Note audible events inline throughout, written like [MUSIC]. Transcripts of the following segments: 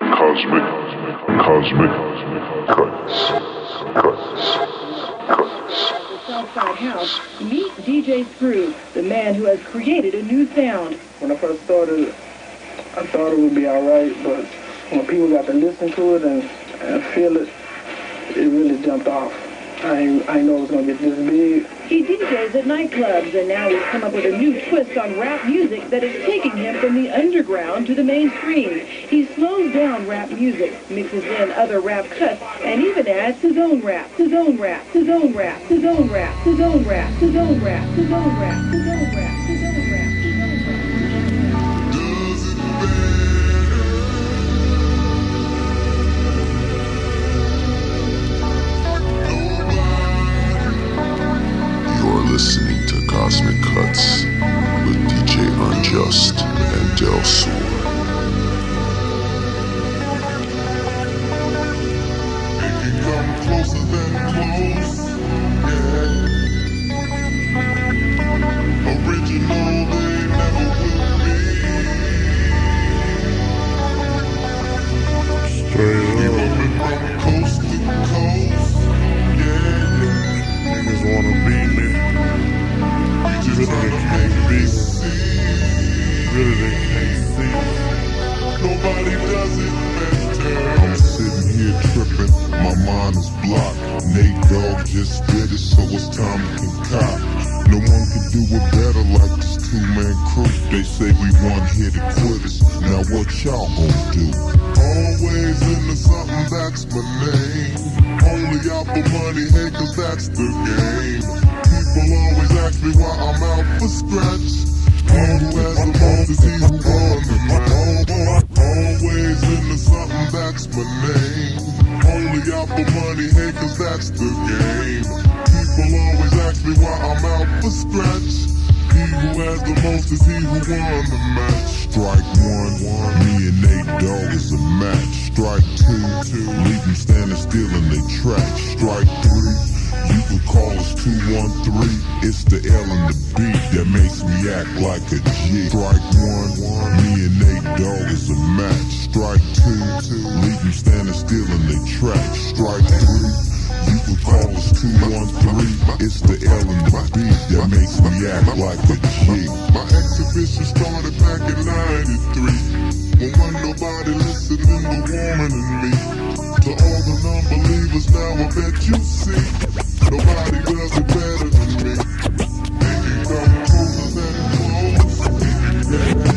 Cosmic, cosmic, cuts, cuts, cuts. Southside House, meet DJ Screw, the man who has created a new sound. When I first started, I thought it would be alright, but when people got to listen to it and, and feel it, it really jumped off. I I know it was gonna get this big. He DJs at nightclubs, and now he's come up with a new twist on rap music that is taking him from the underground to the mainstream. He slows down rap music, mixes in other rap cuts, and even adds his own rap, his own rap, his own rap, his own rap, his own rap, his own rap, his own rap, his own rap, his own rap. Listening to Cosmic Cuts with DJ Unjust and Del Sur. Closer than close, yeah. Original, see. Nobody does it better. I'm sitting here tripping, my mind is blocked. Nate Dogg just did it, so it's time to concoct. No one can do it better like this two-man crew. They say we one-hitter quitters. Now what y'all gonna do? Always into something, that's my name. Only out for money, hey, cause that's the game. People always ask me why I'm out for scratch. The most is he who won the match. Always into something, that's my name. Only out for money, hey, cause that's the game. People always ask me why I'm out for scratch. He who has the most is he who won the match. Strike one, one me and Nate Dogg is a match. Strike two, leave them standing still in their tracks. Strike three, you can call us 213. It's the L and the B that makes me act like a G. Strike one, me and Nate Dogg is a match. Strike two, leave them standing still in their tracks. Strike three, you can call us 213. It's the L and the B that makes me act like a G. My exhibition started back in 93. When nobody listening to Warren and me. To all the non-believers now I bet you see. Nobody does it better than me. They can come closer than close.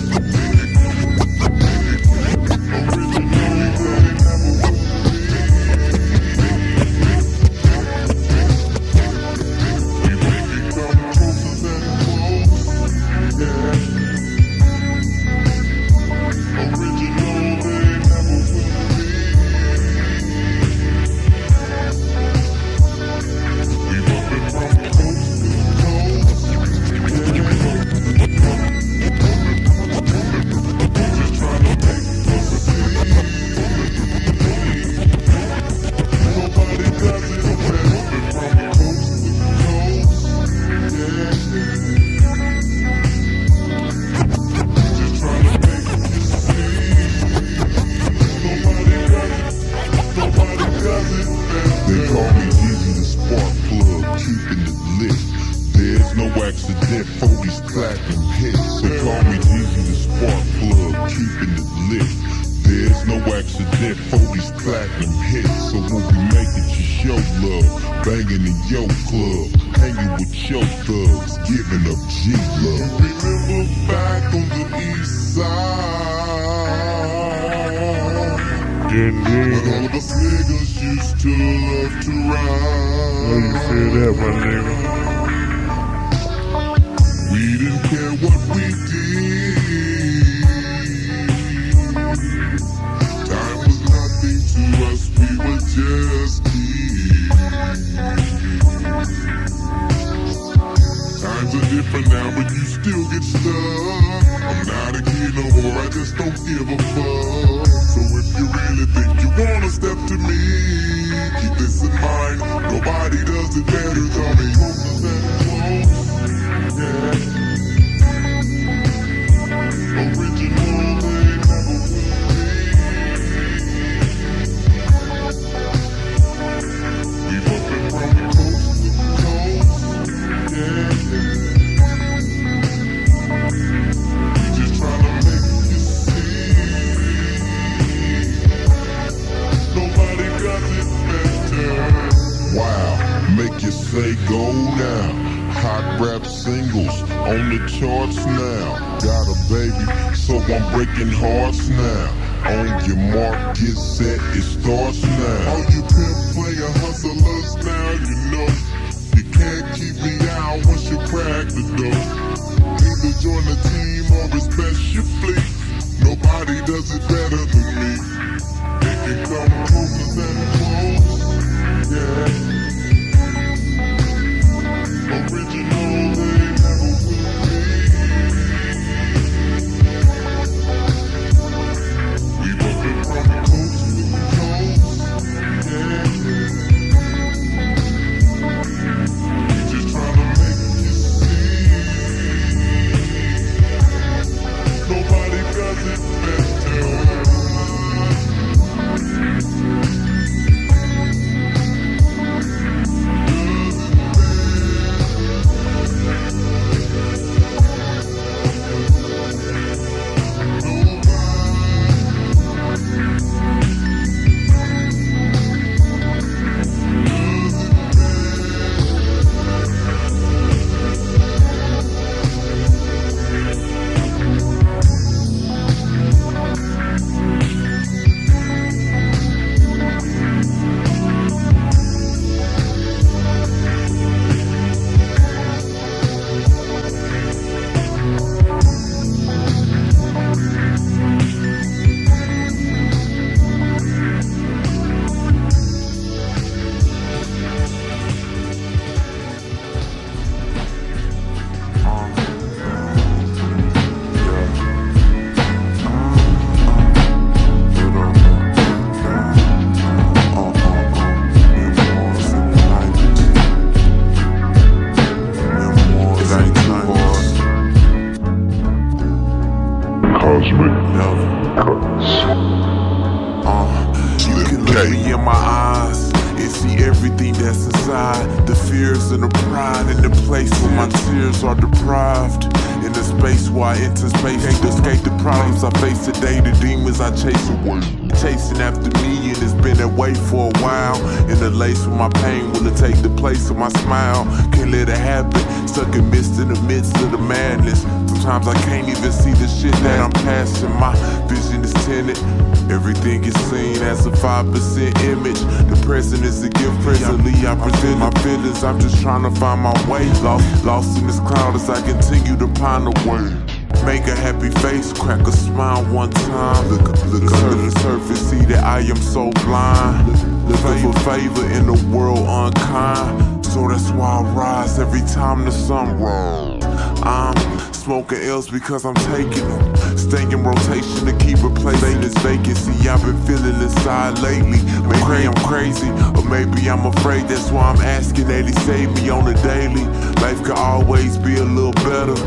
Because I'm taking them. Staying in rotation to keep replacing this vacancy. I've been feeling inside lately. Maybe I'm crazy, or maybe I'm afraid. That's why I'm asking that he save me on the daily. Life could always be a little better.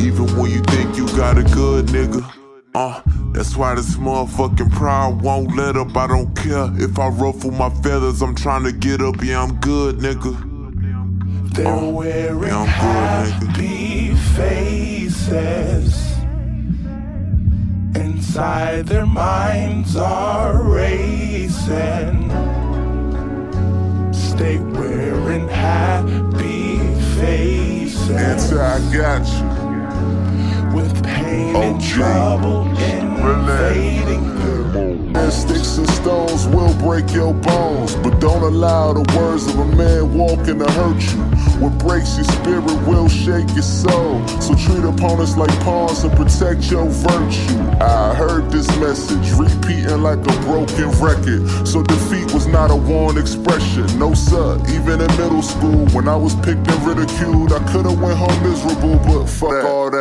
Even when you think you got a good nigga. Uh, that's why this motherfucking pride won't let up. I don't care if I ruffle my feathers. I'm trying to get up. Yeah, I'm good, nigga. They're wearing yeah, happy faces. Inside their minds are racing. Stay wearing happy faces. Answer, I got you. With pain and trouble invading And sticks and stones will break your bones, but don't allow the words of a man walking to hurt you. What breaks your spirit will shake your soul. So treat opponents like pawns and protect your virtue. I heard this message repeating like a broken record. So defeat was not a worn expression. No sir, even in middle school when I was picked and ridiculed, I could've went home miserable, but fuck all that.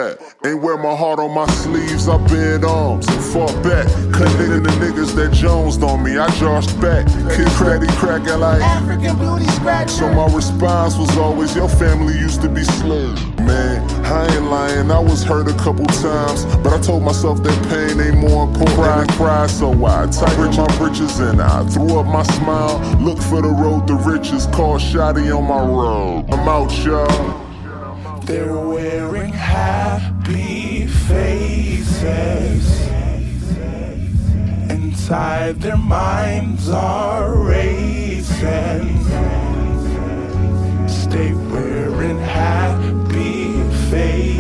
Ain't wear my heart on my sleeves, I bared arms and fought back. Connecting the niggas that jonesed on me, I joshed back. Kid craddy cracking like African booty scratch. so my response was always, your family used to be slow. Man, I ain't lying, I was hurt a couple times. But I told myself that pain ain't more important than pride. So I tightened my britches and I threw up my smile. Look for the road to riches, call Shotty on my road. I'm out, y'all. They're wearing happy faces. Inside their minds are racing. Stay wearing happy faces.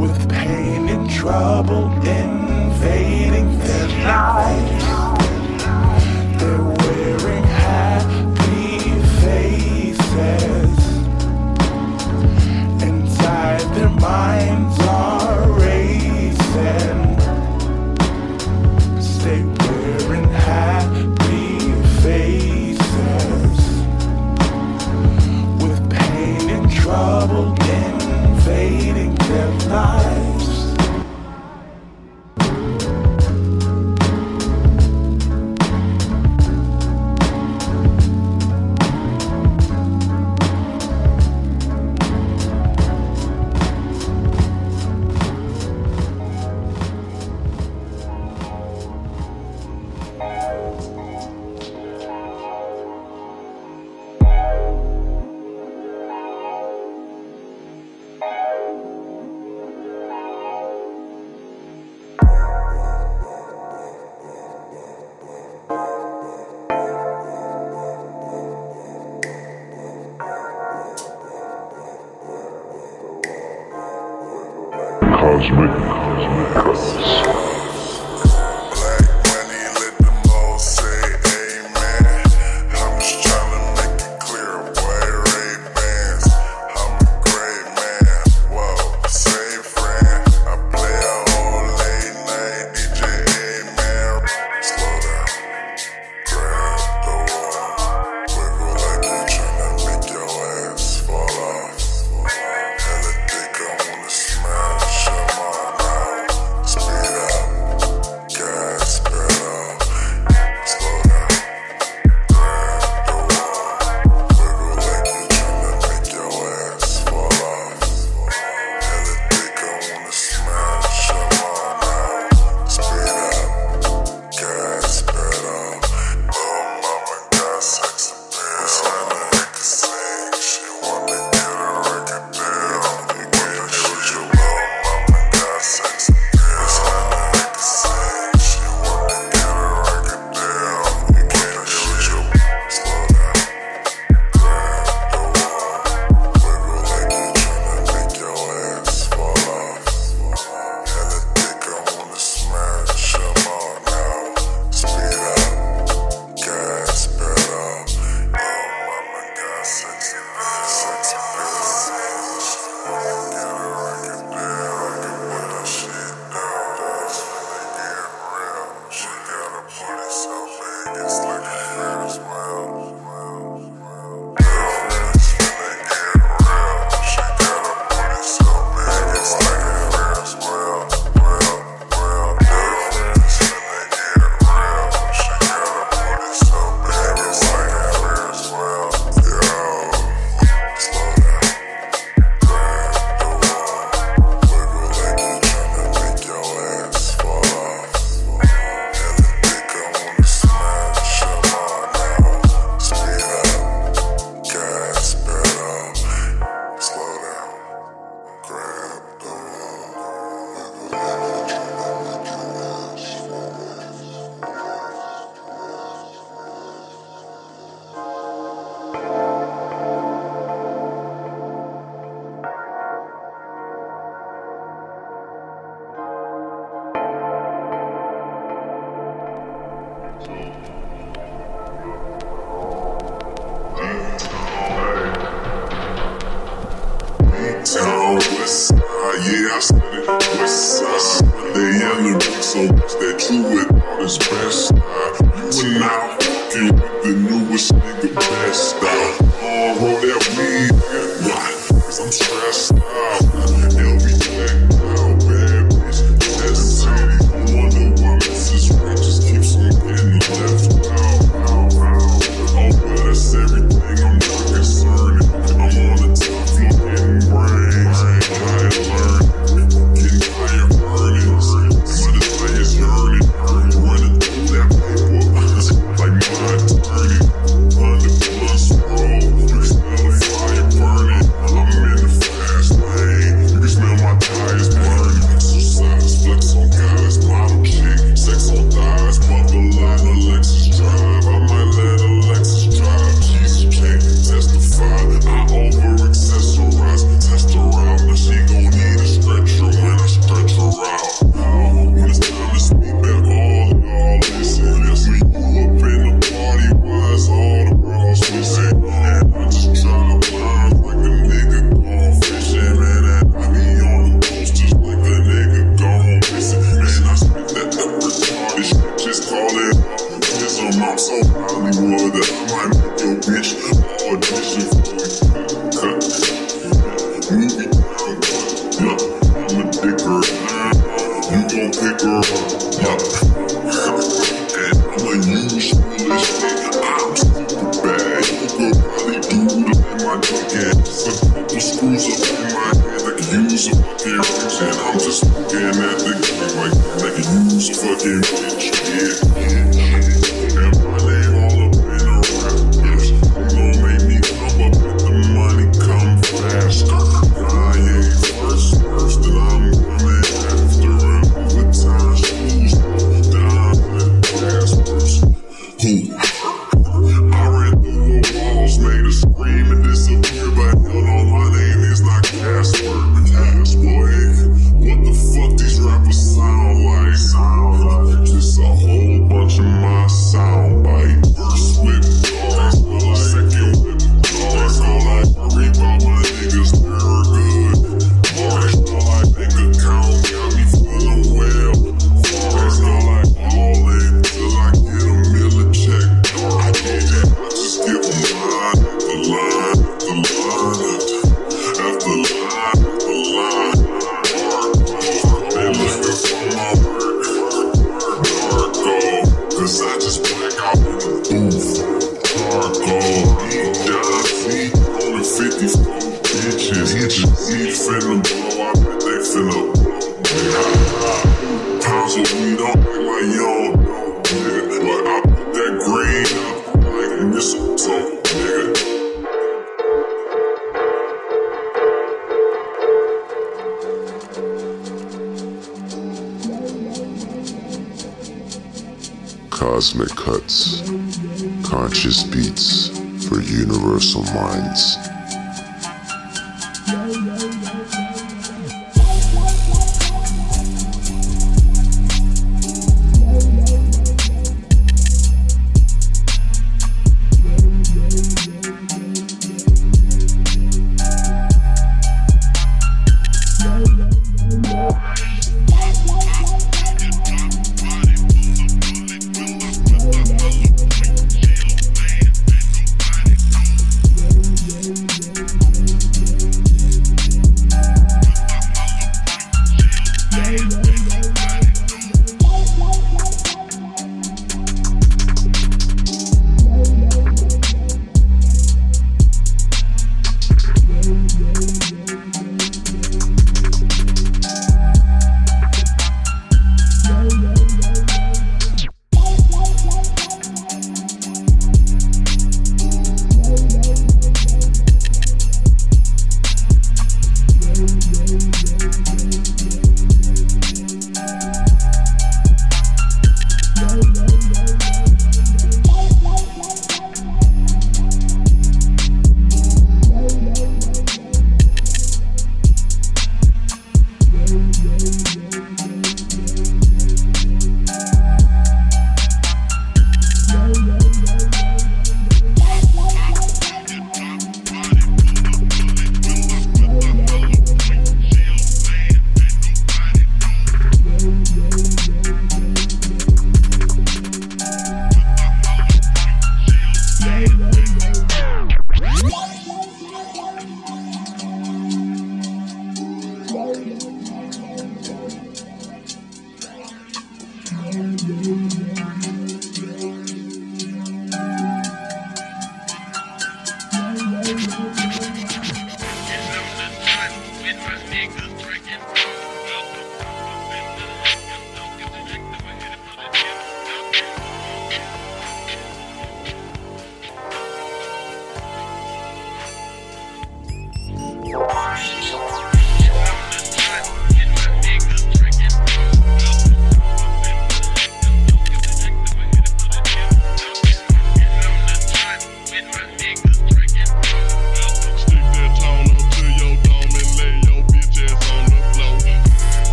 with pain and trouble invading their lives. They're wearing trouble invading their lives. Who? Cosmic trust me, good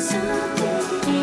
Something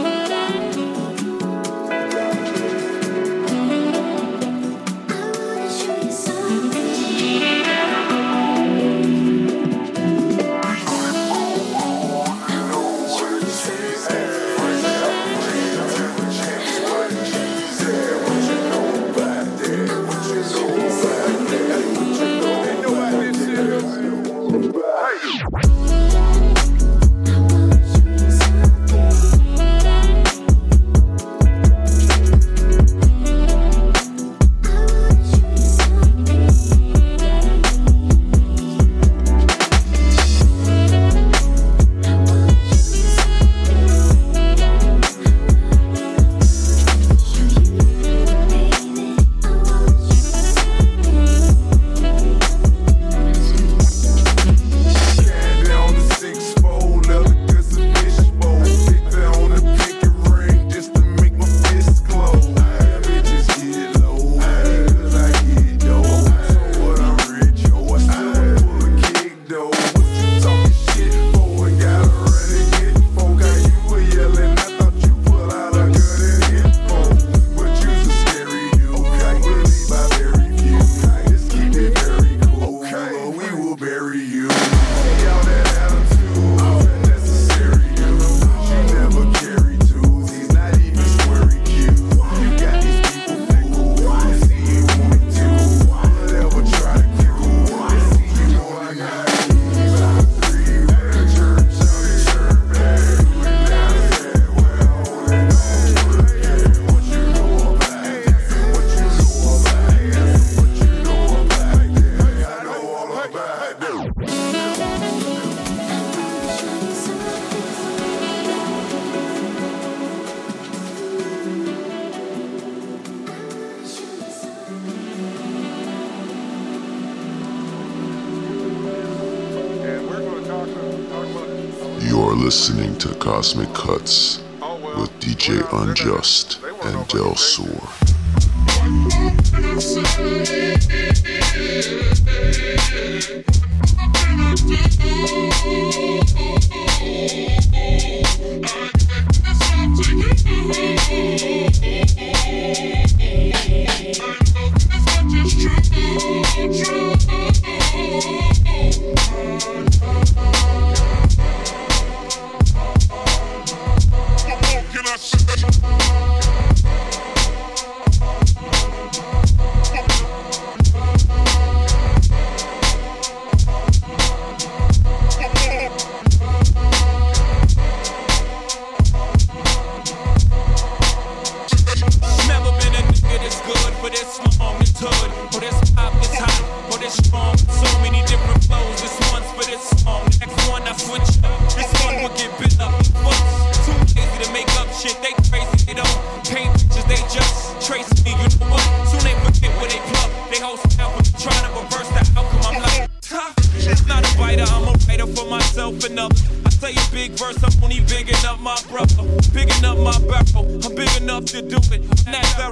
should do it. I.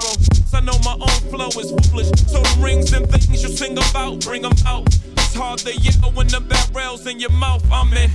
I know my own flow is foolish. So the rings and things you sing about, bring them out. It's hard to yell when the barrel's in your mouth. I'm in.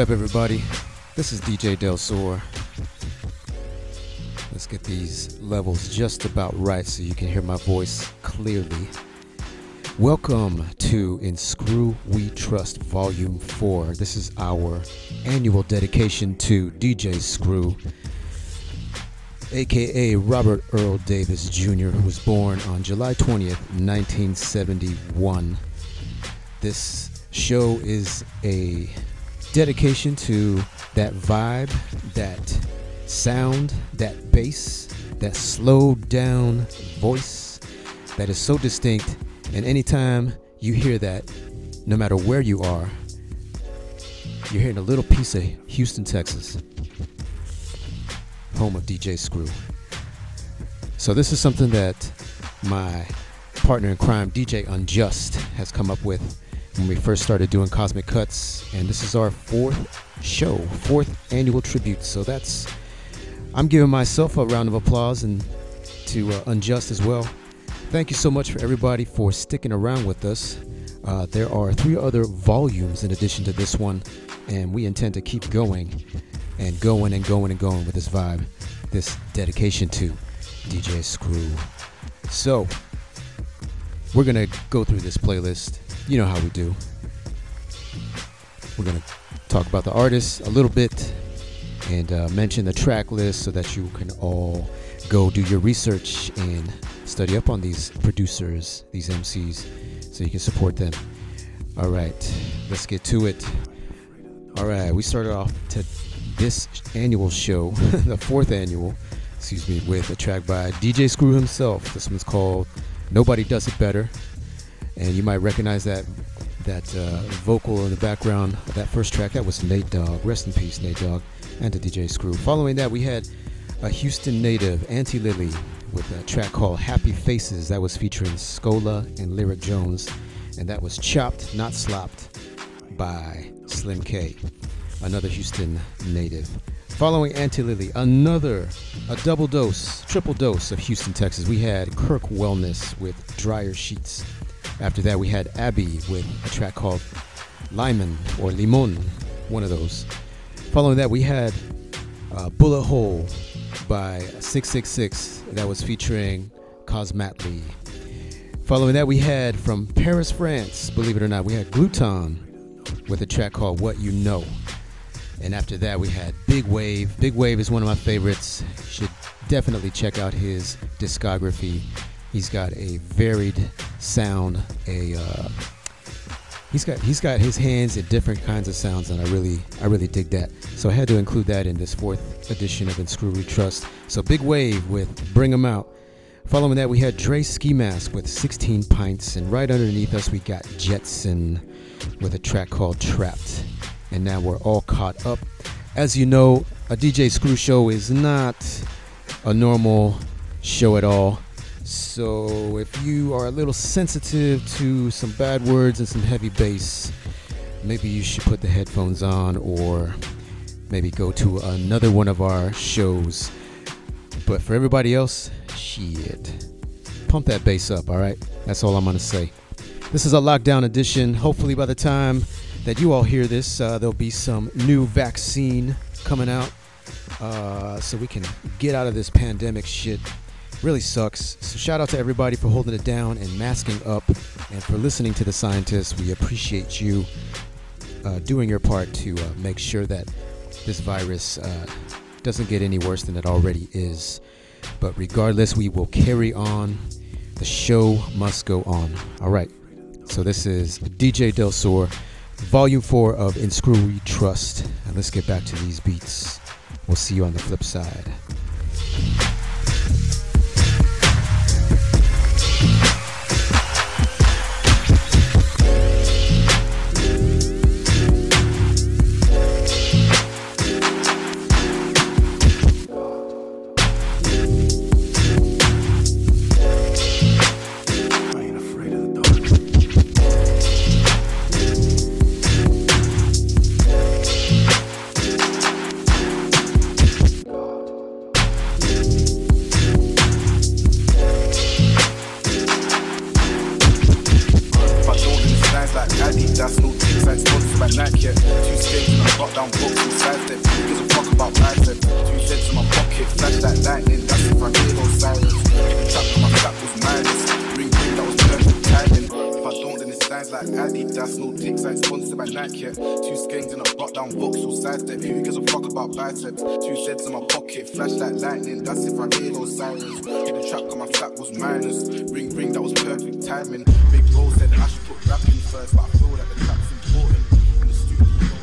Up, everybody? This is DJ Del Sur. Let's get these levels just about right so you can hear my voice clearly. Welcome to In Screw We Trust Volume 4. This is our annual dedication to DJ Screw, aka Robert Earl Davis Jr., who was born on July 20th, 1971. This show is a dedication to that vibe, that sound, that bass, that slowed down voice that is so distinct. And anytime you hear that, no matter where you are, you're hearing a little piece of Houston, Texas, home of DJ Screw. So, this is something that my partner in crime, DJ Unjust, has come up with when we first started doing Cosmic Cuts, and this is our fourth show, fourth annual tribute. So that's, I'm giving myself a round of applause and to uh, Unjust as well. Thank you so much for everybody for sticking around with us. Uh, there are three other volumes in addition to this one, and we intend to keep going and going and going and going with this vibe, this dedication to DJ Screw. So, we're gonna go through this playlist you know how we do. We're going to talk about the artists a little bit and uh, mention the track list so that you can all go do your research and study up on these producers, these MCs, so you can support them. All right, let's get to it. All right, we started off to this annual show, [LAUGHS] the fourth annual, excuse me, with a track by DJ Screw himself. This one's called Nobody Does It Better and you might recognize that That uh, vocal in the background that first track, that was Nate Dogg. Rest in peace, Nate Dogg, and the DJ Screw. Following that, we had a Houston native, Auntie Lily, with a track called Happy Faces. That was featuring Scola and Lyric Jones, and that was Chopped, Not Slopped by Slim K, another Houston native. Following Auntie Lily, another, a double dose, triple dose of Houston, Texas. We had Kirk Wellness with Dryer Sheets. After that, we had Abby with a track called Lyman or Limon, one of those. Following that, we had uh, Bullet Hole by 666 that was featuring Cosmatly. Following that, we had from Paris, France, believe it or not, we had Gluton with a track called What You Know. And after that, we had Big Wave. Big Wave is one of my favorites. Should definitely check out his discography. He's got a varied sound. A uh, he's got he's got his hands in different kinds of sounds, and I really I really dig that. So I had to include that in this fourth edition of In Screw We Trust. So Big Wave with Bring 'Em Out. Following that, we had Dre Ski Mask with 16 pints, and right underneath us, we got Jetson with a track called Trapped and now we're all caught up. As you know, a DJ Screw show is not a normal show at all. So if you are a little sensitive to some bad words and some heavy bass, maybe you should put the headphones on or maybe go to another one of our shows. But for everybody else, shit. Pump that bass up, alright? That's all I'm gonna say. This is a lockdown edition. Hopefully, by the time that you all hear this, uh, there'll be some new vaccine coming out uh, so we can get out of this pandemic shit. Really sucks. So, shout out to everybody for holding it down and masking up and for listening to the scientists. We appreciate you uh, doing your part to uh, make sure that this virus uh, doesn't get any worse than it already is. But regardless, we will carry on. The show must go on. All right. So, this is DJ Del Sur. Volume 4 of In Screw We Trust. And let's get back to these beats. We'll see you on the flip side. Flash like lightning, that's if I hear no sirens. In the trap, got my flat was minus. Ring, ring, that was perfect timing. Big Bro said I should put rapping first, but I feel that the trap's important. In the studio.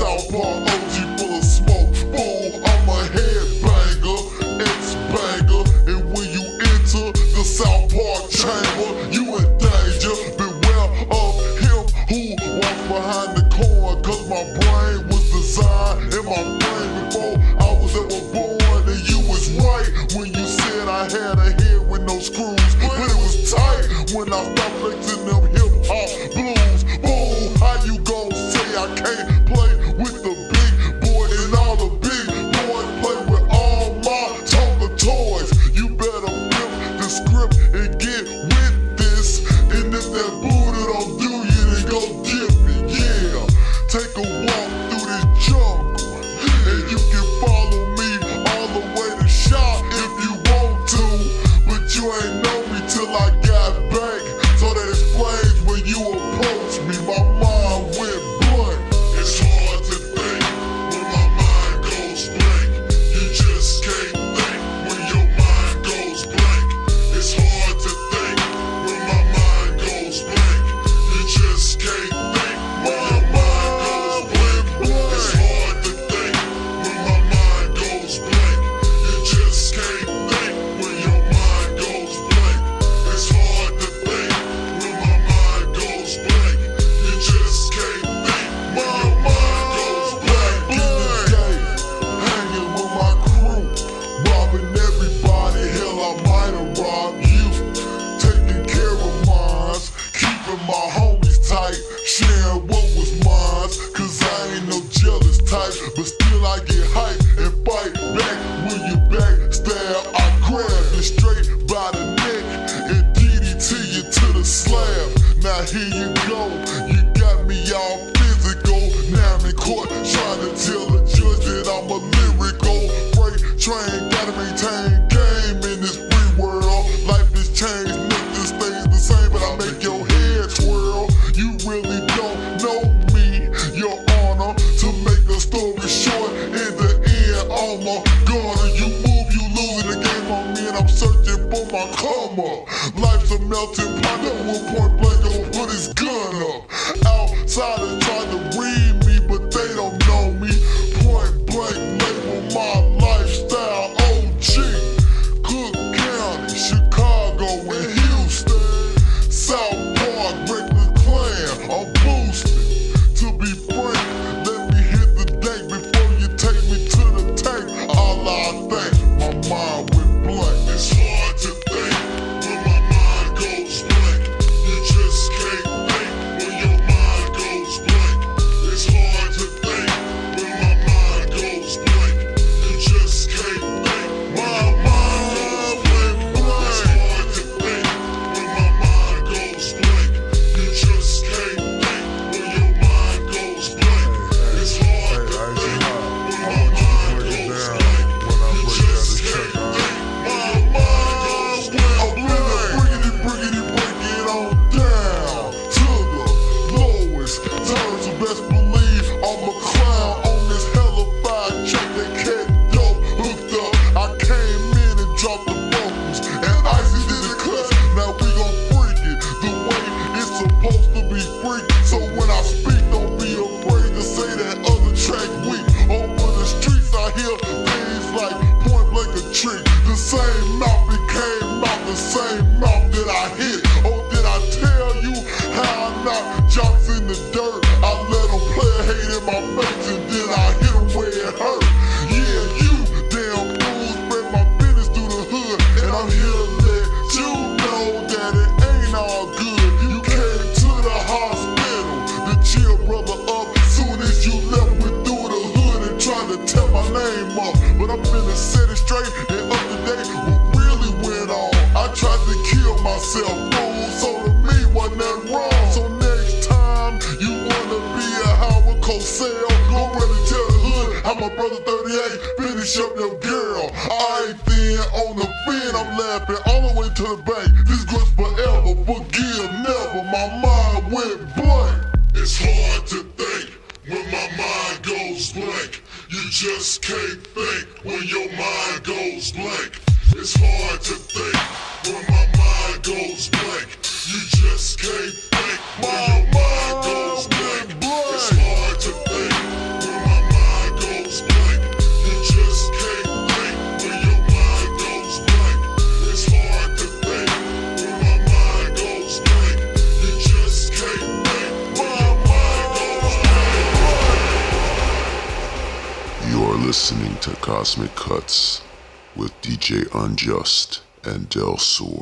Southpaw. unjust and elsewhere.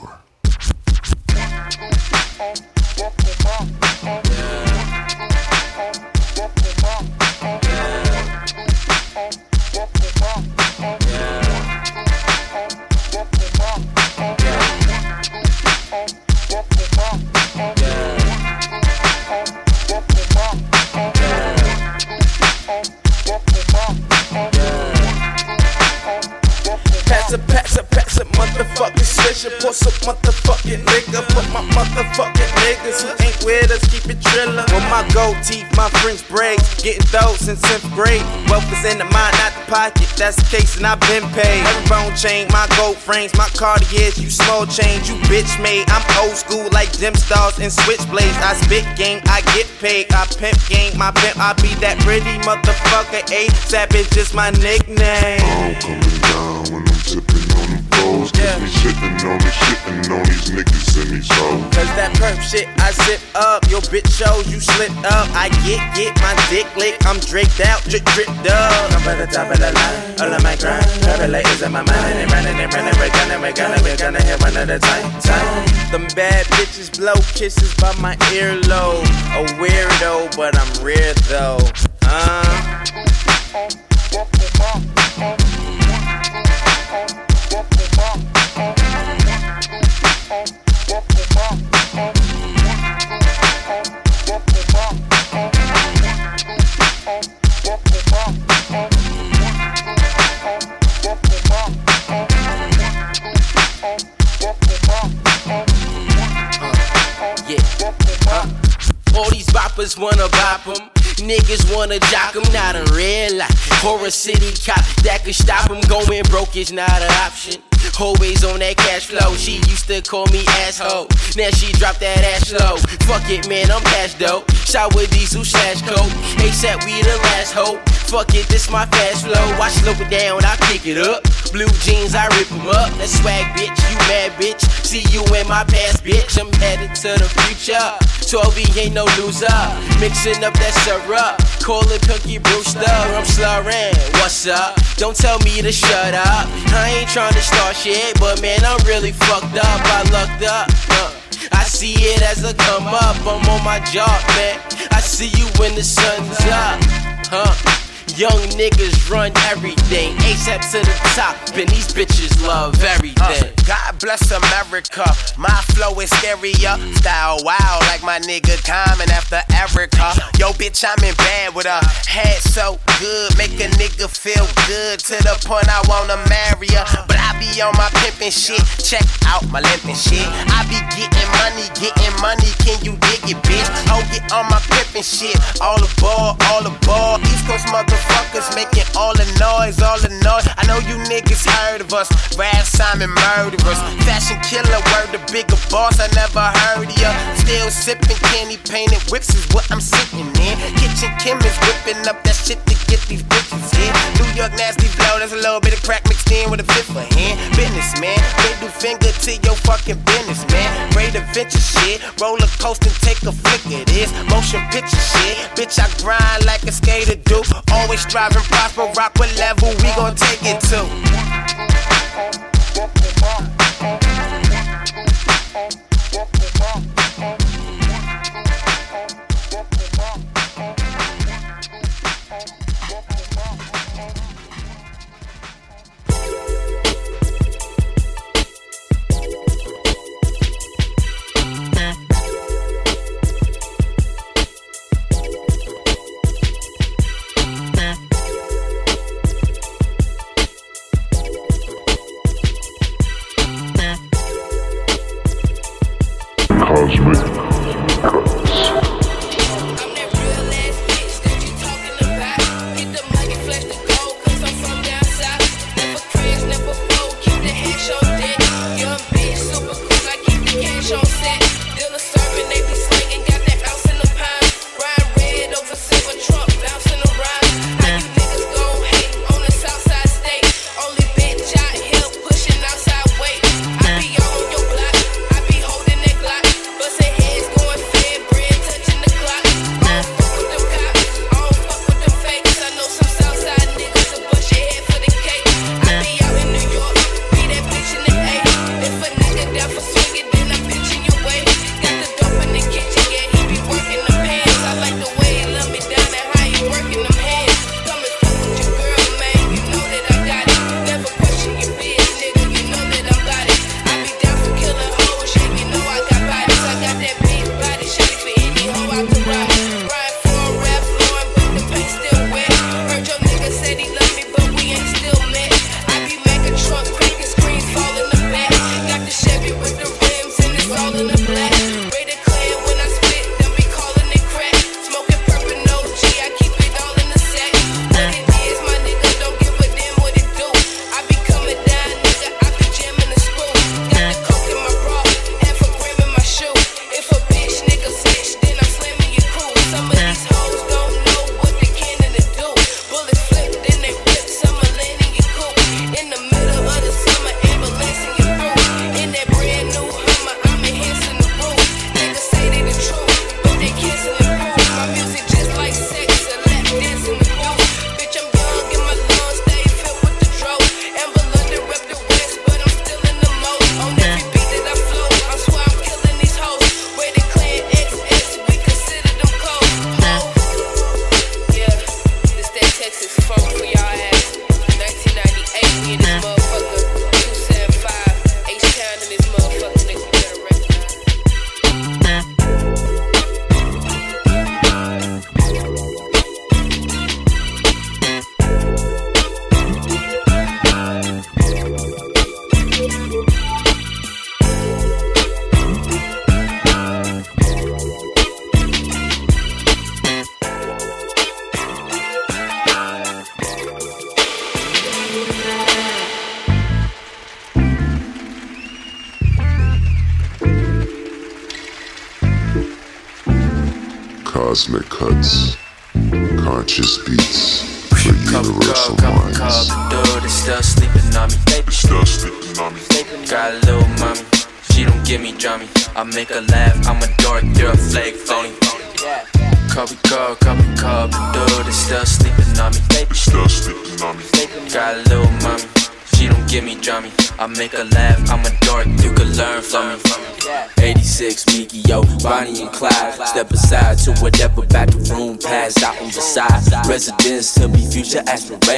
I been paid. My phone chain, my gold frames, my Cartiers, you small change, you bitch made. I'm old school like gym stars and switchblades. I spit game, I get paid. I pimp game, my pimp, I be that pretty motherfucker. A Savage is my nickname nigga. We shitting on the shitting on these niggas and these hoes. Cause that perp shit I zip up, your bitch shows you slip up. I get get my dick lick, I'm draped out, drip dripped up. I'm at the top of the line, all of my grind. Parallel is in my mind, and running and running, we're gonna, we're gonna, we're gonna hit one at a time. time. Them bad bitches blow kisses by my earlobe. A weirdo, but I'm rare though. Uh. Niggas wanna jock 'em, not a red light. Horror City cop that could stop 'em. Going broke is not an option. Always on that cash flow. She used to call me asshole. Now she dropped that ass low. Fuck it, man, I'm cash dope. Shower diesel slash coat. ASAP, we the last hope. Fuck it, this my fast flow. I slow it down, I pick it up. Blue jeans, I rip them up. That swag, bitch, you mad, bitch. See you in my past, bitch. I'm headed to the future. 12 ain't no loser. Mixing up that syrup. Call it Cookie Brewster. I'm slurring. What's up? Don't tell me to shut up. I ain't trying to start shit, but man, I'm really fucked up. I lucked up. Uh, I see it as a come up. I'm on my job, man. I see you when the sun's up. Huh? Young niggas run everything. ASAP to the top, and these bitches love everything. Uh, God bless America. My flow is scarier. Style wild like my nigga Common after Erykah. Yo, bitch, I'm in bed with her. Head so good, make a nigga feel good to the point I wanna marry her. But I be on my pimpin' shit. Check out my limpin' shit. I be getting money, getting money. Can you dig it, bitch? Oh, get on my pimpin' shit. All aboard, all aboard. East Coast motherfuckers making all the noise, all the noise. I know you niggas heard of us. Rap Simon murderers. Fashion killer, word the bigger boss. I never heard of ya. Still sipping candy painted whips is what I'm sitting in. Kitchen Kim is whipping up that shit to get these bitches in. New York nasty flow, there's a little bit of crack mixed in with a fifth of hand. Businessman, middle finger to your fucking business, man. Great adventure shit, roller coaster, take a flick of this. Motion picture shit, bitch, I grind like a skater do. Always striving, prosper, rock what level we gon' take it to.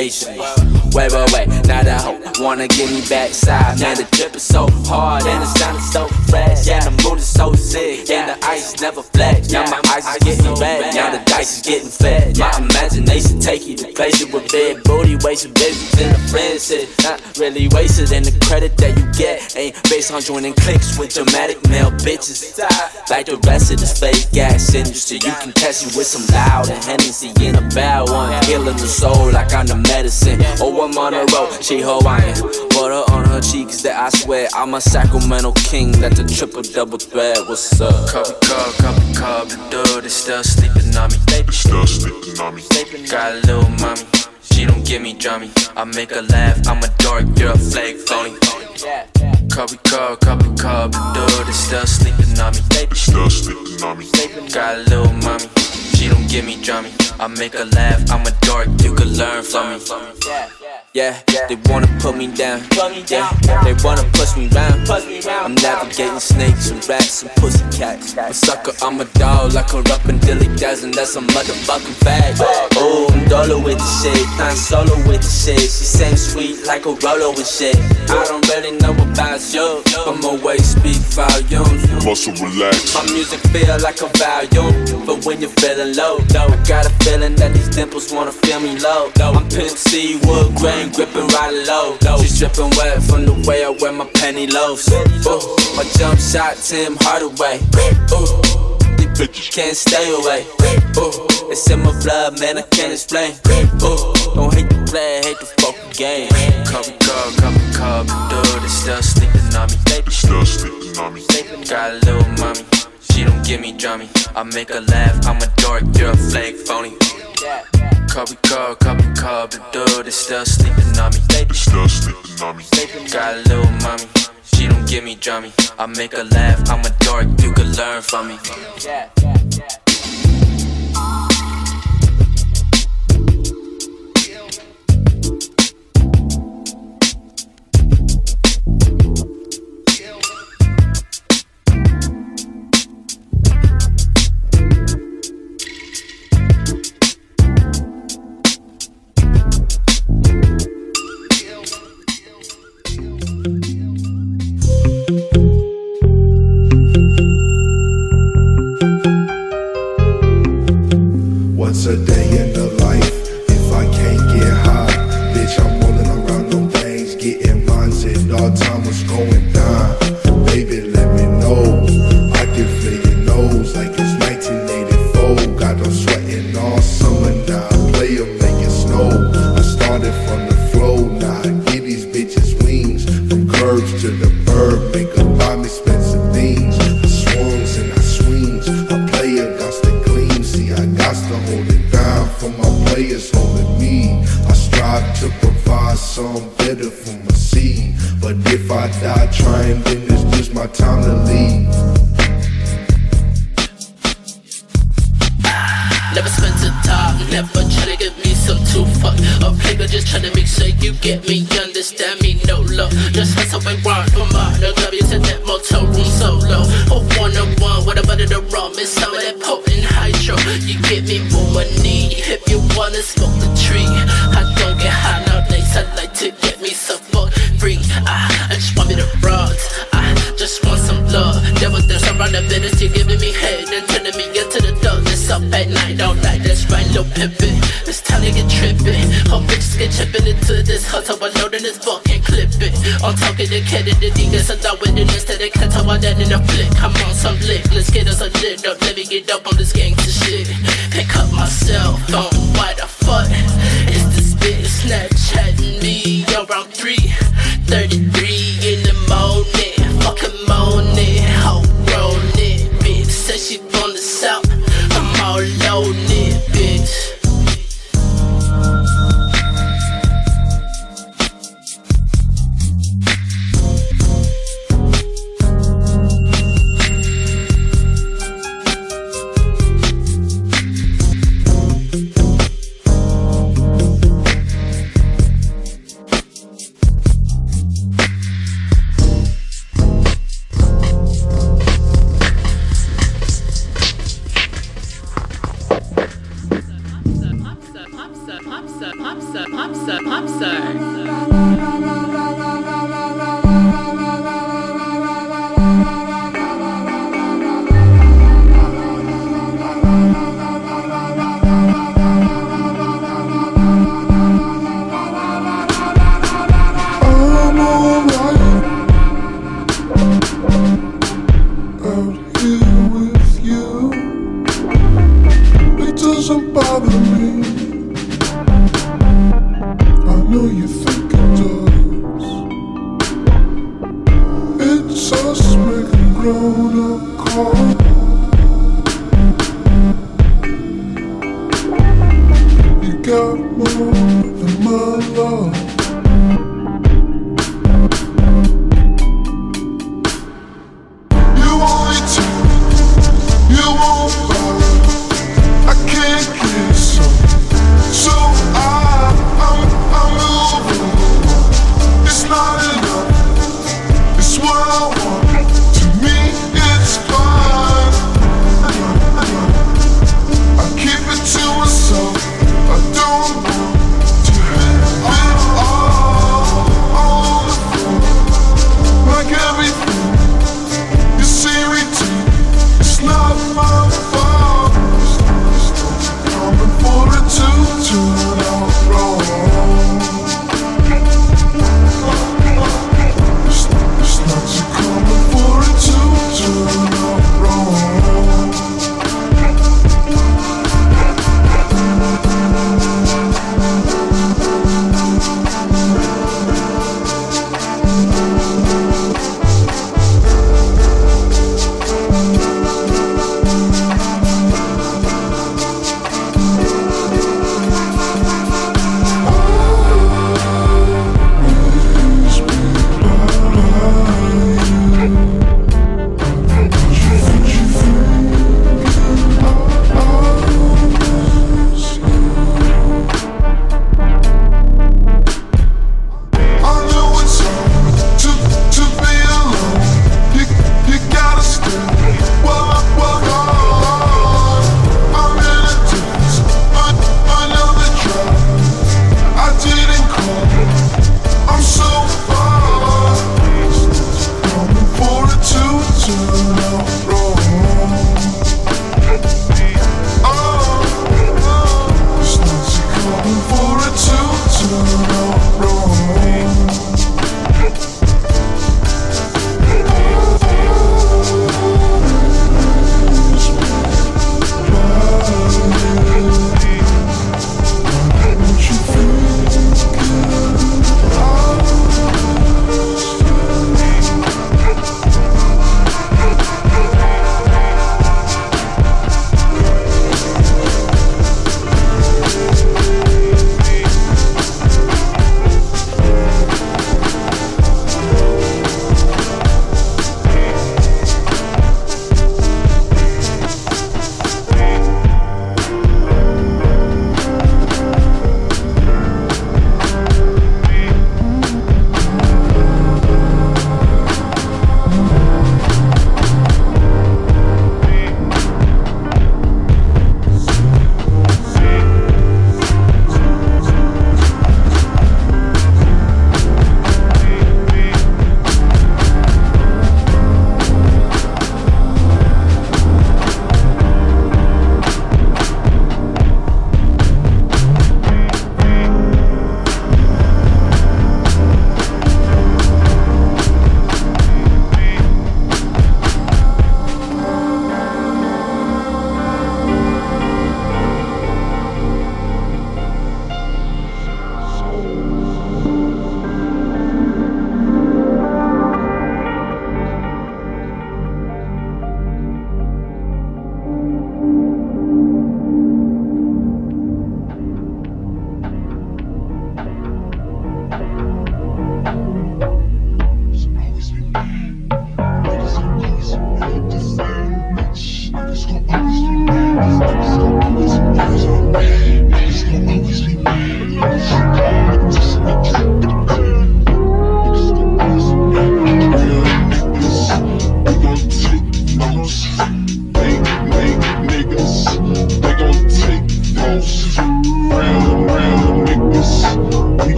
Aspirations. In the friends shit. Not really wasted, and the credit that you get ain't based on joining cliques with dramatic male bitches. Like the rest of this fake ass industry, you can catch me with some loud and Hennessy in a bad one. Healing the soul like I'm the medicine. Oh, I'm on a road, she Hawaiian. Butter on her cheeks that I swear I'm a Sacramento king. That the triple double threat. What's up? Cubby cub, cubby cub, dude is still sleeping on me. Still sleeping on me. Got a little mommy. She don't give me drummy. I make her laugh. I'm a dork. You're a flake phony. Cubby cub, cubby cub, dude is still sleeping on me. Still sleeping on me. Got a little mommy. She don't give me drummy. I make her laugh. I'm a dork. You can learn from me. Yeah, they wanna put me down. Yeah, they wanna push me round. I'm navigating snakes and rats and pussycats. A sucker, I'm a dog like a up and dilly dozen. That's a motherfucking fact. Oh, I'm dolo with the shit, I'm solo with the shit. She sing sweet like a Rolo and shit. I don't really know about you, but my ways speak volumes. Muscle relax. My music feel like a volume, but when you're feeling low, though, I got a feeling that these dimples wanna feel me low. I'm Pimp C, wood grain, gripping right low. She's dripping wet from the way I wear my penny loaves. Ooh, my jump shot, Tim Hardaway. Ooh, these bitches can't stay away. Ooh, it's in my blood, man, I can't explain. Ooh, don't hate the play, hate the fucking game. Cubby cub, cubby cub, dude is still sleeping on me. Still sleeping on me. Got a little mommy. She don't give me drummy. I make her laugh. I'm a dork. You're a flake phony. Cubby cub, cubby cub, the dude is still sleeping on me. Still sleeping on me. Got a little mommy. She don't give me drummy. I make her laugh. I'm a dork. You can learn from me. I die trying, then it's just my time to leave. Never spent a time, never try to get me some too fucked up nigga. Just trying to make sure you get me, understand me, no love. Just hustle and grind from my the club to that motel room solo. Oh, one on one, what about the rum and some of that potent hydro? You get me what I need if you wanna smoke the tree. Get up on this gangster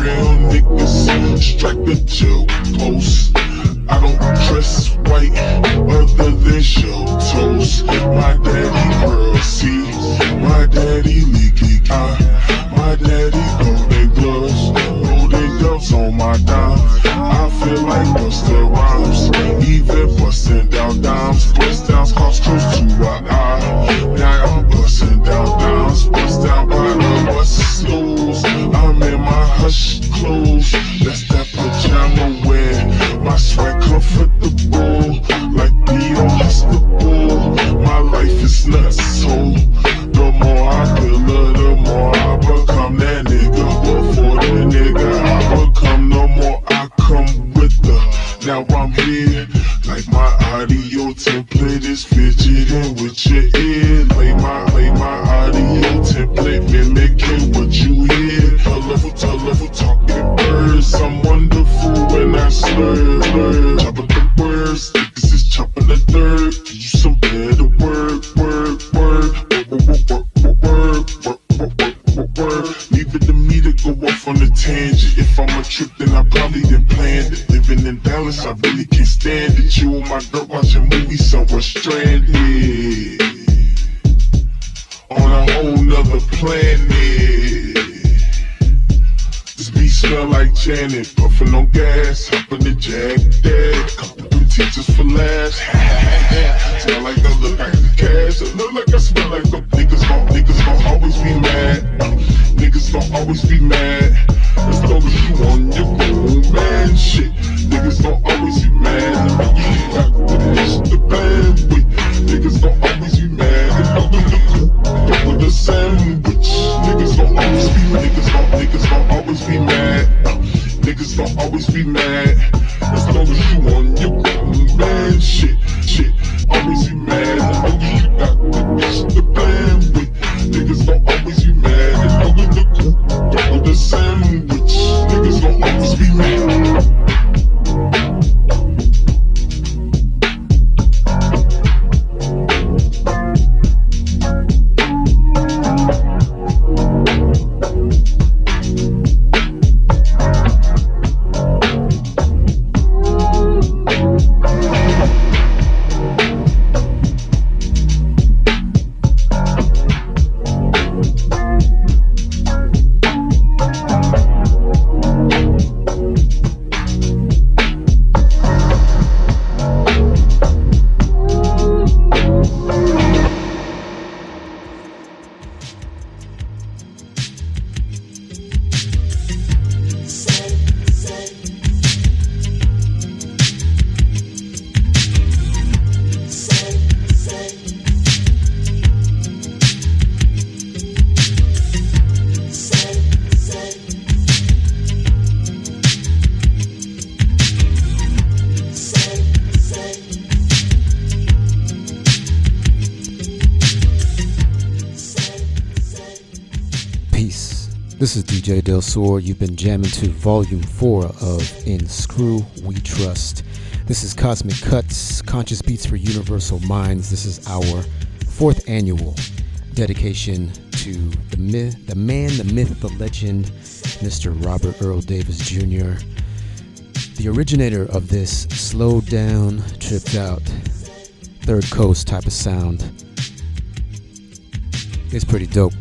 real niggas strike the jail post. I don't trust white. This is DJ Del Sur. You've been jamming to Volume 4 of In Screw We Trust. This is Cosmic Cuts, Conscious Beats for Universal Minds. This is our fourth annual dedication to the, myth, the man, the myth, the legend, Mr. Robert Earl Davis Jr., the originator of this slowed down, tripped out, third coast type of sound. It's pretty dope.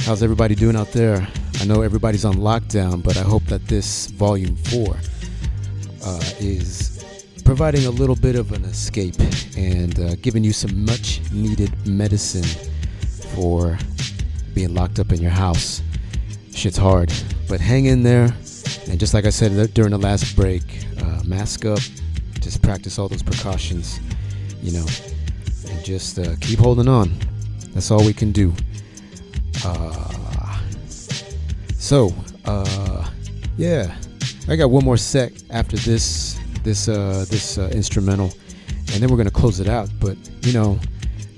How's everybody doing out there? I know everybody's on lockdown, but I hope that this volume four uh, is providing a little bit of an escape and uh, giving you some much needed medicine for being locked up in your house. Shit's hard, but hang in there. And just like I said during the last break, uh, mask up, just practice all those precautions, you know, and just uh, keep holding on. That's all we can do. Uh, so, uh, yeah, I got one more sec after this this uh, this uh, instrumental, and then we're gonna close it out. But you know,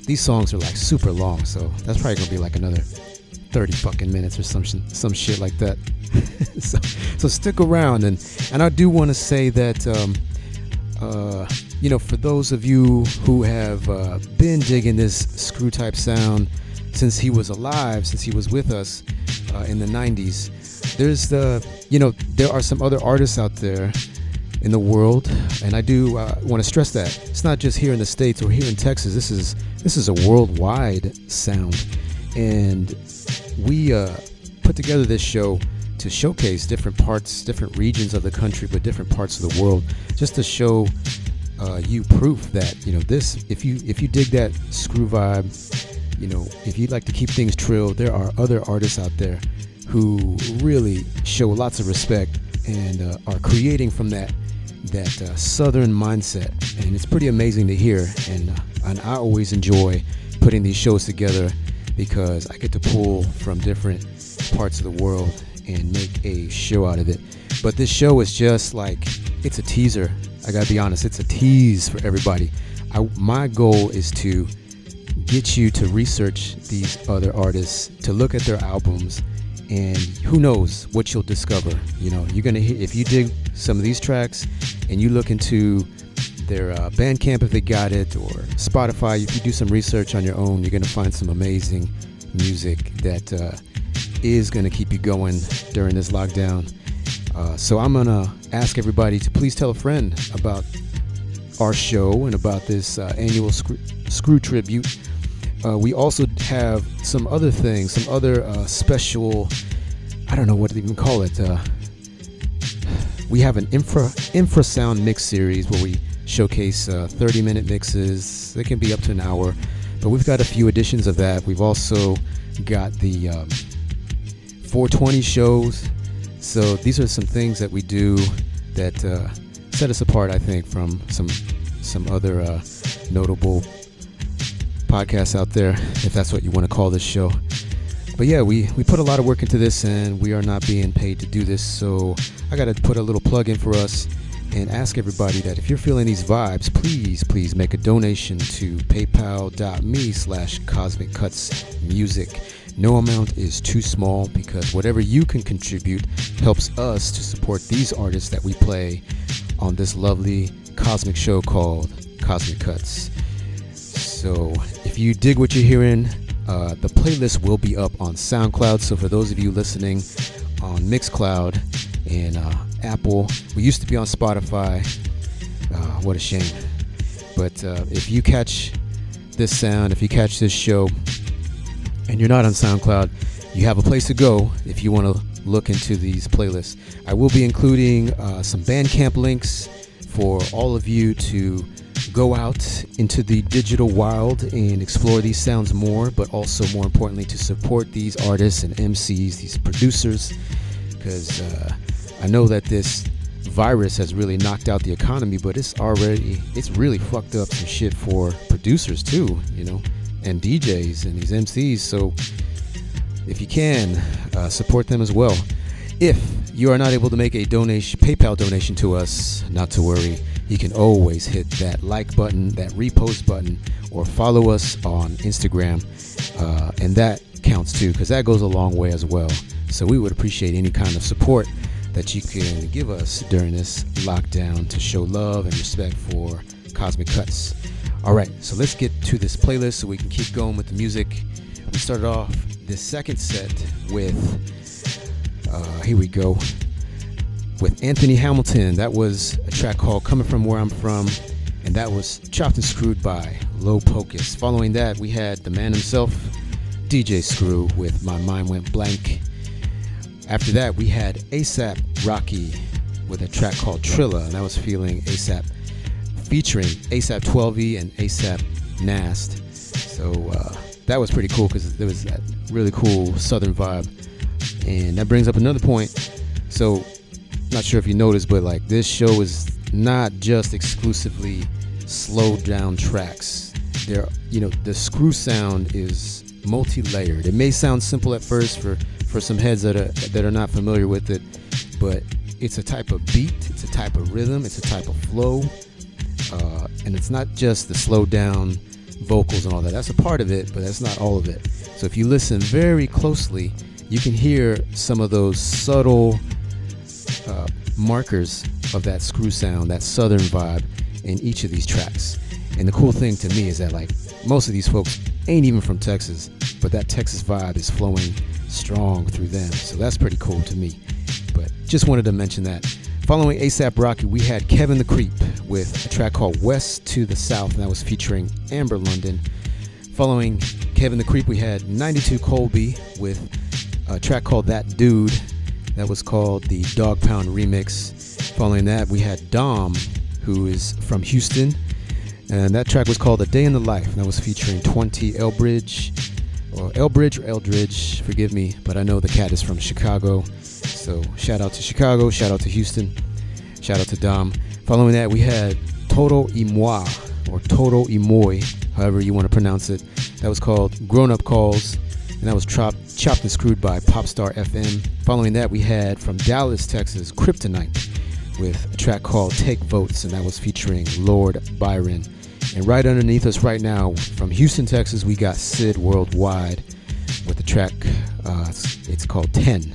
these songs are like super long, so that's probably gonna be like another 30 fucking minutes or some sh- some shit like that. [LAUGHS] so, so stick around, and and I do want to say that. Um, uh, you know, for those of you who have uh, been digging this screw type sound, since he was alive, since he was with us uh, in the 90s, there's the you know there are some other artists out there in the world, and I do uh, want to stress that it's not just here in the states or here in Texas. This is this is a worldwide sound, and we uh, put together this show to showcase different parts, different regions of the country, but different parts of the world, just to show uh, you proof that you know this. If you if you dig that screw vibe, you know if you'd like to keep things trill, there are other artists out there who really show lots of respect and uh, are creating from that that uh, southern mindset, and it's pretty amazing to hear. And uh, and I always enjoy putting these shows together because I get to pull from different parts of the world and make a show out of it. But this show is just like it's a teaser. I gotta be honest, it's a tease for everybody. I, my goal is to get you to research these other artists, to look at their albums, and who knows what you'll discover. You know, you're gonna if you dig some of these tracks and you look into their uh, Bandcamp if they got it, or Spotify. If you do some research on your own, you're gonna find some amazing music that uh, is gonna keep you going during this lockdown. Uh, so I'm gonna ask everybody to please tell a friend about our show and about this uh, annual screw, screw tribute. Uh, we also have some other things, some other uh, special. I don't know what to even call it. Uh, we have an infra infrasound mix series where we showcase uh, 30 minute mixes. They can be up to an hour, but we've got a few editions of that. We've also got the um, 420 shows. So these are some things that we do that uh, set us apart, I think, from some some other uh, notable podcasts out there, if that's what you want to call this show. But yeah, we, we put a lot of work into this and we are not being paid to do this. So I got to put a little plug in for us and ask everybody that if you're feeling these vibes, please, please make a donation to paypal.me slash cosmic cuts music. No amount is too small because whatever you can contribute helps us to support these artists that we play on this lovely cosmic show called Cosmic Cuts. So if you dig what you're hearing, uh, the playlist will be up on SoundCloud. So for those of you listening on Mixcloud and uh, Apple, we used to be on Spotify. Uh, what a shame. But uh, if you catch this sound, if you catch this show, and you're not on SoundCloud, you have a place to go if you want to look into these playlists. I will be including uh, some Bandcamp links for all of you to go out into the digital wild and explore these sounds more, but also more importantly to support these artists and MCs, these producers, because uh, I know that this virus has really knocked out the economy, but it's already it's really fucked up some shit for producers too, you know, and DJs and these MCs. So if you can uh, support them as well. If you are not able to make a donation, PayPal donation to us, not to worry. You can always hit that like button, that repost button, or follow us on Instagram, uh, and that counts too, because that goes a long way as well. So we would appreciate any kind of support that you can give us during this lockdown to show love and respect for Cosmic Cuts. All right, so let's get to this playlist so we can keep going with the music. We started off the second set with, uh, here we go, with Anthony Hamilton. That was a track called Coming From Where I'm From, and that was chopped and screwed by Low Pocus. Following that, we had the man himself, DJ Screw, with My Mind Went Blank. After that, we had ASAP Rocky with a track called Trilla, and I was feeling ASAP featuring ASAP Twelvyy and ASAP Nast. So uh, that was pretty cool because there was that really cool southern vibe. And that brings up another point. So, not sure if you noticed, but like this show is not just exclusively slowed down tracks. There, you know, the screw sound is multi-layered. It may sound simple at first for for some heads that are that are not familiar with it, but it's a type of beat, it's a type of rhythm, it's a type of flow, uh, and it's not just the slowed down vocals and all that. That's a part of it, but that's not all of it. So if you listen very closely, you can hear some of those subtle uh, markers of that screw sound, that southern vibe in each of these tracks. And the cool thing to me is that like most of these folks ain't even from Texas, but that Texas vibe is flowing strong through them. So that's pretty cool to me. But just wanted to mention that. Following ASAP Rocky, we had Kevin the Creep with a track called West to the South, and that was featuring Amber London. Following Kevin the Creep, we had 92 Colby with a track called That Dude. That was called the Dog Pound remix. Following that, we had Dom, who is from Houston, and that track was called A Day in the Life, and that was featuring 20 Elbridge, or Elbridge or Eldridge, forgive me, but I know the cat is from Chicago. So shout out to Chicago, shout out to Houston, shout out to Dom. Following that, we had Toto y or Toro y Moi, however you want to pronounce it. That was called Grown Up Calls, and that was chopped, chopped and screwed by Popstar FM. Following that, we had from Dallas, Texas, Kryptonite with a track called Take Votes, and that was featuring Lord Byron. And right underneath us right now, from Houston, Texas, we got Sid Worldwide with the track, uh, it's, it's, called 10,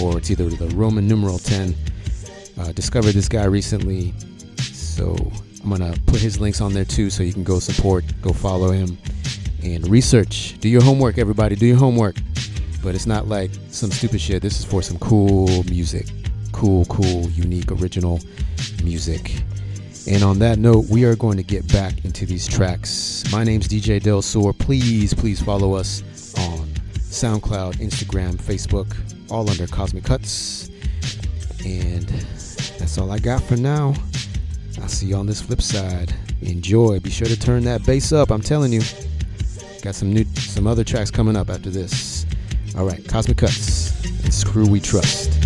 or it's either the Roman numeral 10. Uh, discovered this guy recently, so I'm gonna put his links on there too, so you can go support, go follow him, and research. Do your homework, everybody. Do your homework. But it's not like some stupid shit. This is for some cool music cool, cool, unique, original music. And on that note, we are going to get back into these tracks. My name's DJ Del Sur. Please, please follow us on SoundCloud, Instagram, Facebook, all under Cosmic Cuts. And that's all I got for now. I'll see you on this flip side. Enjoy. Be sure to turn that bass up. I'm telling you. Got some new some other tracks coming up after this. All right, Cosmic Cuts and Screw We Trust.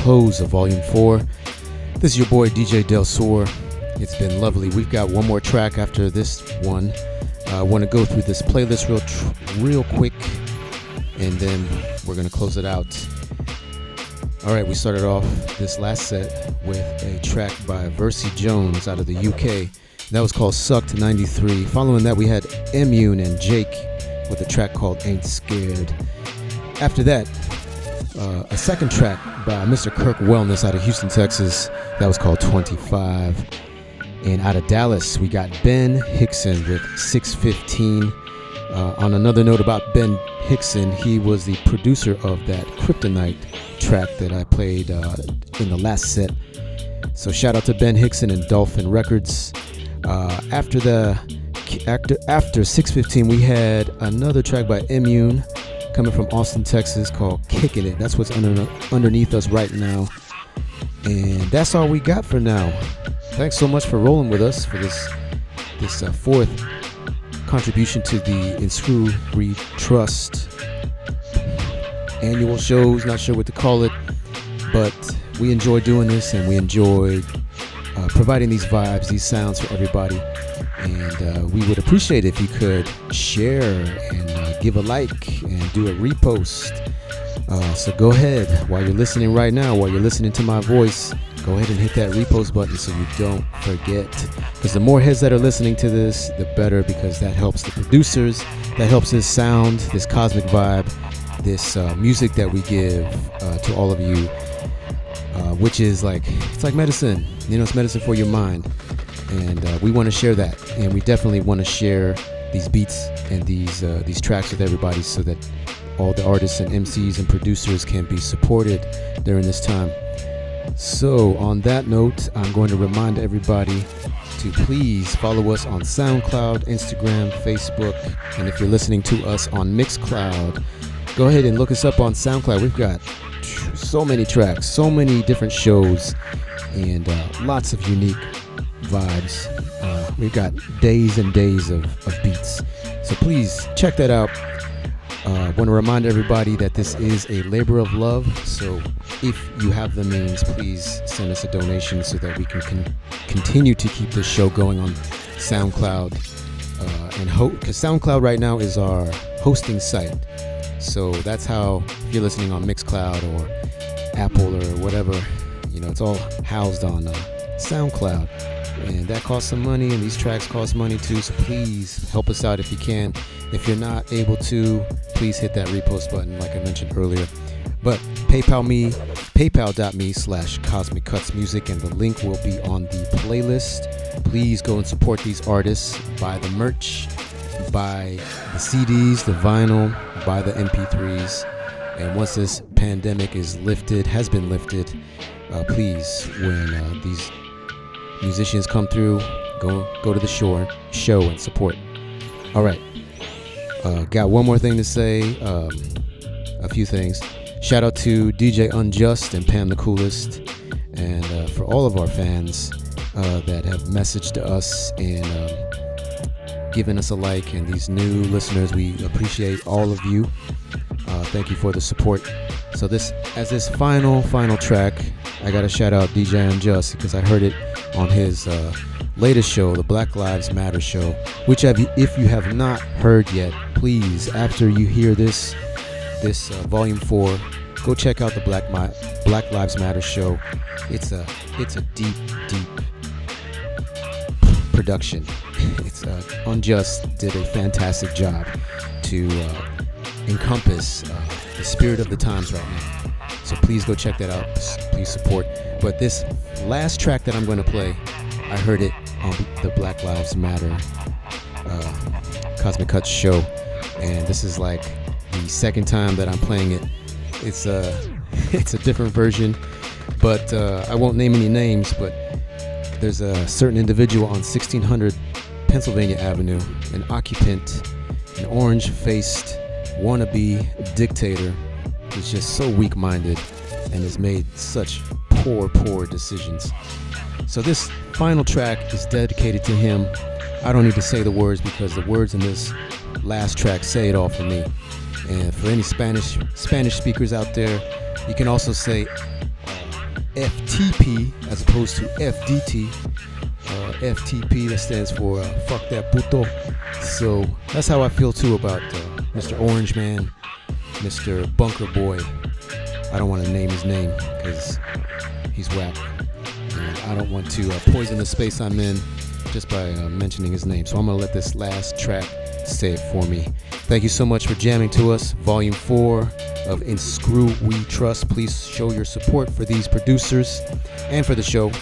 Close of Volume 4. This is your boy DJ Del Sur. It's been lovely. We've got one more track after this one. I want to go through this playlist real, tr- real quick and then we're gonna close it out. All right, we started off this last set with a track by Versi Jones out of the UK. That was called Sucked 93. Following that, we had Emune and Jake with a track called Ain't Scared. After that, uh, a second track by Mr. Kirk Wellness out of Houston, Texas. That was called 25. And out of Dallas, we got Ben Hickson with 615. Uh, on another note about Ben Hickson, he was the producer of that Kryptonite track that I played uh, in the last set. So shout out to Ben Hickson and Dolphin Records. Uh, after the after after 615, we had another track by Emune coming from Austin, Texas, called "Kicking It." That's what's under, underneath us right now, and that's all we got for now. Thanks so much for rolling with us for this this uh, fourth contribution to the Inscrew Re Trust annual shows. Not sure what to call it, but we enjoy doing this and we enjoy uh, providing these vibes, these sounds for everybody. And uh, we would appreciate if you could share and give a like and do a repost. Uh, so go ahead while you're listening right now, while you're listening to my voice, go ahead and hit that repost button so you don't forget. Because the more heads that are listening to this, the better, because that helps the producers, that helps this sound, this cosmic vibe, this uh, music that we give uh, to all of you, uh, which is like it's like medicine. You know, it's medicine for your mind, and uh, we want to share that, and we definitely want to share these beats and these uh, these tracks with everybody, so that all the artists and MCs and producers can be supported during this time. So, on that note, I'm going to remind everybody to please follow us on SoundCloud, Instagram, Facebook, and if you're listening to us on Mixcloud, go ahead and look us up on SoundCloud. We've got so many tracks, so many different shows, and uh, lots of unique vibes. Uh, we've got days and days of, of beats. So please check that out. Uh, want to remind everybody that this is a labor of love. So if you have the means, please send us a donation so that we can con- continue to keep this show going on SoundCloud. Uh, and because SoundCloud right now is our hosting site. So that's how, if you're listening on Mixcloud or Apple or whatever, you know, it's all housed on uh, SoundCloud. And that costs some money, and these tracks cost money too. So please help us out if you can. If you're not able to, please hit that repost button, like I mentioned earlier. But PayPal me, paypal.me slash Cosmic Cuts Music, and the link will be on the playlist. Please go and support these artists. Buy the merch, buy the CDs, the vinyl, buy the MP3s. And once this pandemic is lifted, has been lifted, uh, please, when uh, these musicians come through, go go to the shore, show and support. All right. Uh, got one more thing to say. Um, a few things. Shout out to DJ Unjust and Pam the Coolest, and uh, for all of our fans uh, that have messaged us and um, given us a like, and these new listeners, we appreciate all of you. Uh, thank you for the support. So this, as this final, final track, I gotta shout out DJ Unjust because I heard it on his uh, latest show, the Black Lives Matter show. Which, have if you have not heard yet, please, after you hear this, this uh, volume four, go check out the Black Mi- Black Lives Matter show. It's a, it's a deep, deep production. [LAUGHS] it's uh, Unjust did a fantastic job to uh, encompass uh, the spirit of the times right now. So please go check that out. Please support. But this last track that I'm going to play, I heard it on the Black Lives Matter uh, Cosmic Cuts show, and this is like the second time that I'm playing it. It's a [LAUGHS] it's a different version, but uh, I won't name any names. But there's a certain individual on 1600 Pennsylvania Avenue, an occupant, an orange-faced wannabe dictator is just so weak-minded and has made such poor, poor decisions. So this final track is dedicated to him. I don't need to say the words because the words in this last track say it all for me. And for any Spanish Spanish speakers out there, you can also say uh, FTP as opposed to FDT. Uh, FTP that stands for uh, fuck that puto. So that's how I feel too about uh, Mr. Orange Man. Mr. Bunker Boy. I don't want to name his name because he's whack. And I don't want to uh, poison the space I'm in just by uh, mentioning his name. So I'm going to let this last track say it for me. Thank you so much for jamming to us. Volume 4 of In Screw We Trust. Please show your support for these producers and for the show.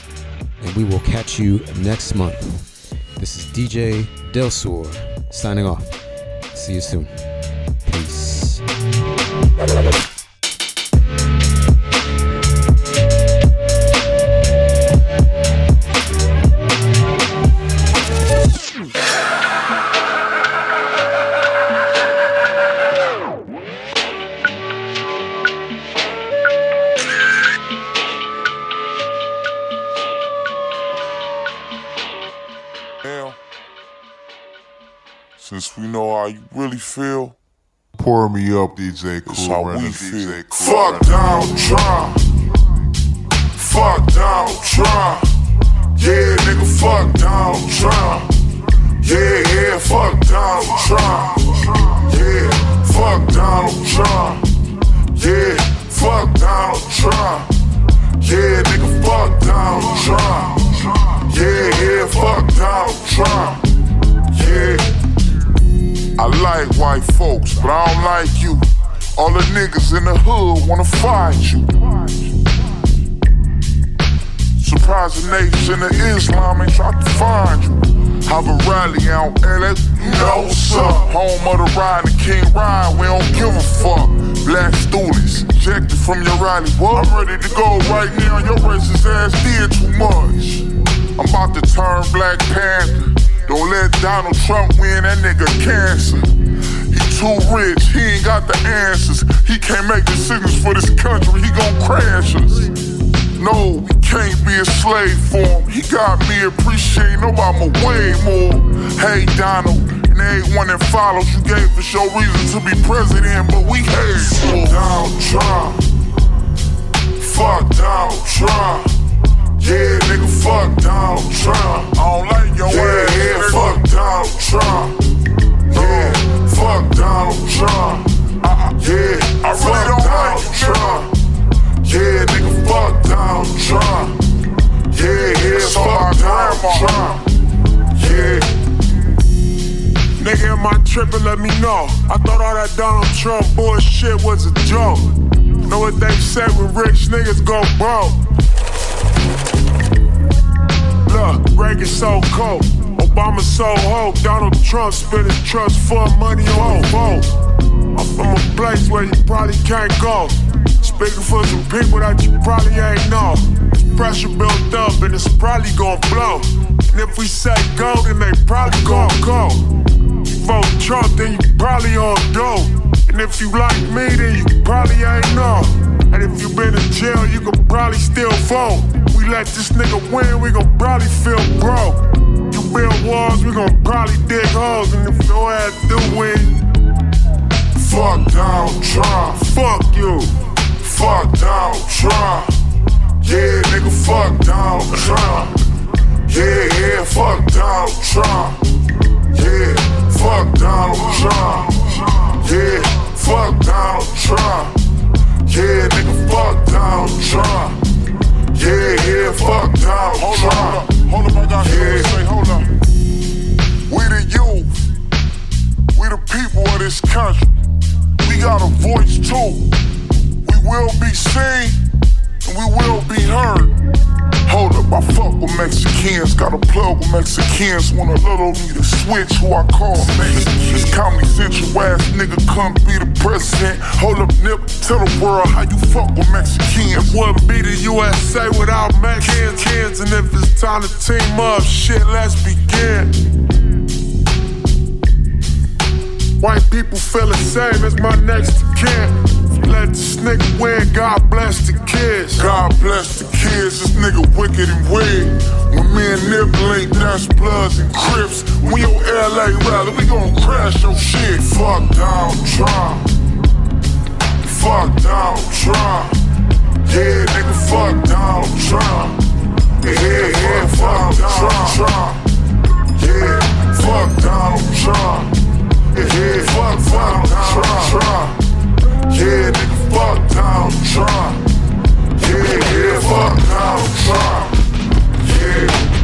And we will catch you next month. This is DJ Del Sur signing off. See you soon. Peace. Since we know how you really feel, pour me up, DJ Cool. How we feel. Fuck Donald Trump. Fuck Donald Trump. Yeah, nigga, fuck Donald Trump. Yeah, yeah, fuck Donald Trump. Yeah, fuck Donald Trump. Yeah, fuck Donald Trump. Yeah, nigga, fuck Donald Trump. Yeah, yeah, fuck Donald Trump. Yeah. I like white folks, but I don't like you. All the niggas in the hood wanna fight you. Surprise the nation of Islam ain't try to find you. Have a rally out LA, what's up. Home of the ride, King Ride, we don't give a fuck. Black students ejected from your rally. What? I'm ready to go right now. Your racist ass did too much. I'm about to turn Black Panther. Don't let Donald Trump win, that nigga cancer. He too rich, he ain't got the answers. He can't make decisions for this country, he gon' crash us. No, we can't be a slave for him. He got me appreciating Obama way more. Hey, Donald, and everyone that follows, you gave us your reason to be president, but we hate you. Donald Trump. Fuck Donald Trump. Yeah, nigga, fuck Donald Trump. I don't like your yeah, ass. Yeah, nigga. fuck Donald Trump. Yeah, fuck Donald Trump. Uh, yeah, I really don't Donald like Trump. Yeah, nigga, fuck Donald Trump. Yeah, yeah, fuck Donald Trump. Yeah. Nigga, am I tripping? Let me know. I thought all that Donald Trump bullshit was a joke. Know what they say when rich niggas go broke? Look, Reagan so cold. Obama so hope. Donald Trump spent his trust fund money on vote. I'm from a place where you probably can't go. Speaking for some people that you probably ain't know. It's pressure built up and it's probably gonna blow. And if we say go, then they probably gonna go. You vote Trump, then you probably on dope. And if you like me, then you probably ain't know. And if you been in jail, you can probably still vote. We let this nigga win, we gon' probably feel broke. You build walls, we gon' probably dig holes. And if your ass do win, fuck Donald Trump. Fuck you. Fuck Donald Trump. Yeah, nigga, fuck Donald Trump. Yeah, yeah, fuck Donald Trump. Yeah, fuck Donald Trump. Yeah, fuck Donald Trump. Yeah, nigga, fuck Donald Trump. Yeah, yeah, fuck Donald hold Trump. Up, hold up, I got yeah. say, hold up. We the youth. We the people of this country. We got a voice too. We will be seen and we will be heard. Hold up, I fuck with Mexicans, got a plug with Mexicans. Want a little me to switch who I call man. This Comedy Central ass nigga come be the president. Hold up, nip, tell the world how you fuck with Mexicans. Wouldn't be the USA without Mexicans. And if it's time to team up, shit, let's begin. White people feel the same as my next kin. Let this nigga win, God bless the kids. God bless the kids, this nigga wicked and weird. When me and Nip link, that's Bloods and Crips. When your LA rally, we gon' crash your shit. Fuck Donald Trump. Fuck Donald Trump. Yeah, nigga, fuck Donald Trump. Yeah, yeah, fuck Donald Trump. Yeah, fuck Donald Trump. Yeah, fuck Donald Trump. Yeah, nigga, fuck Donald Trump. Yeah, yeah, fuck Donald Trump. Yeah.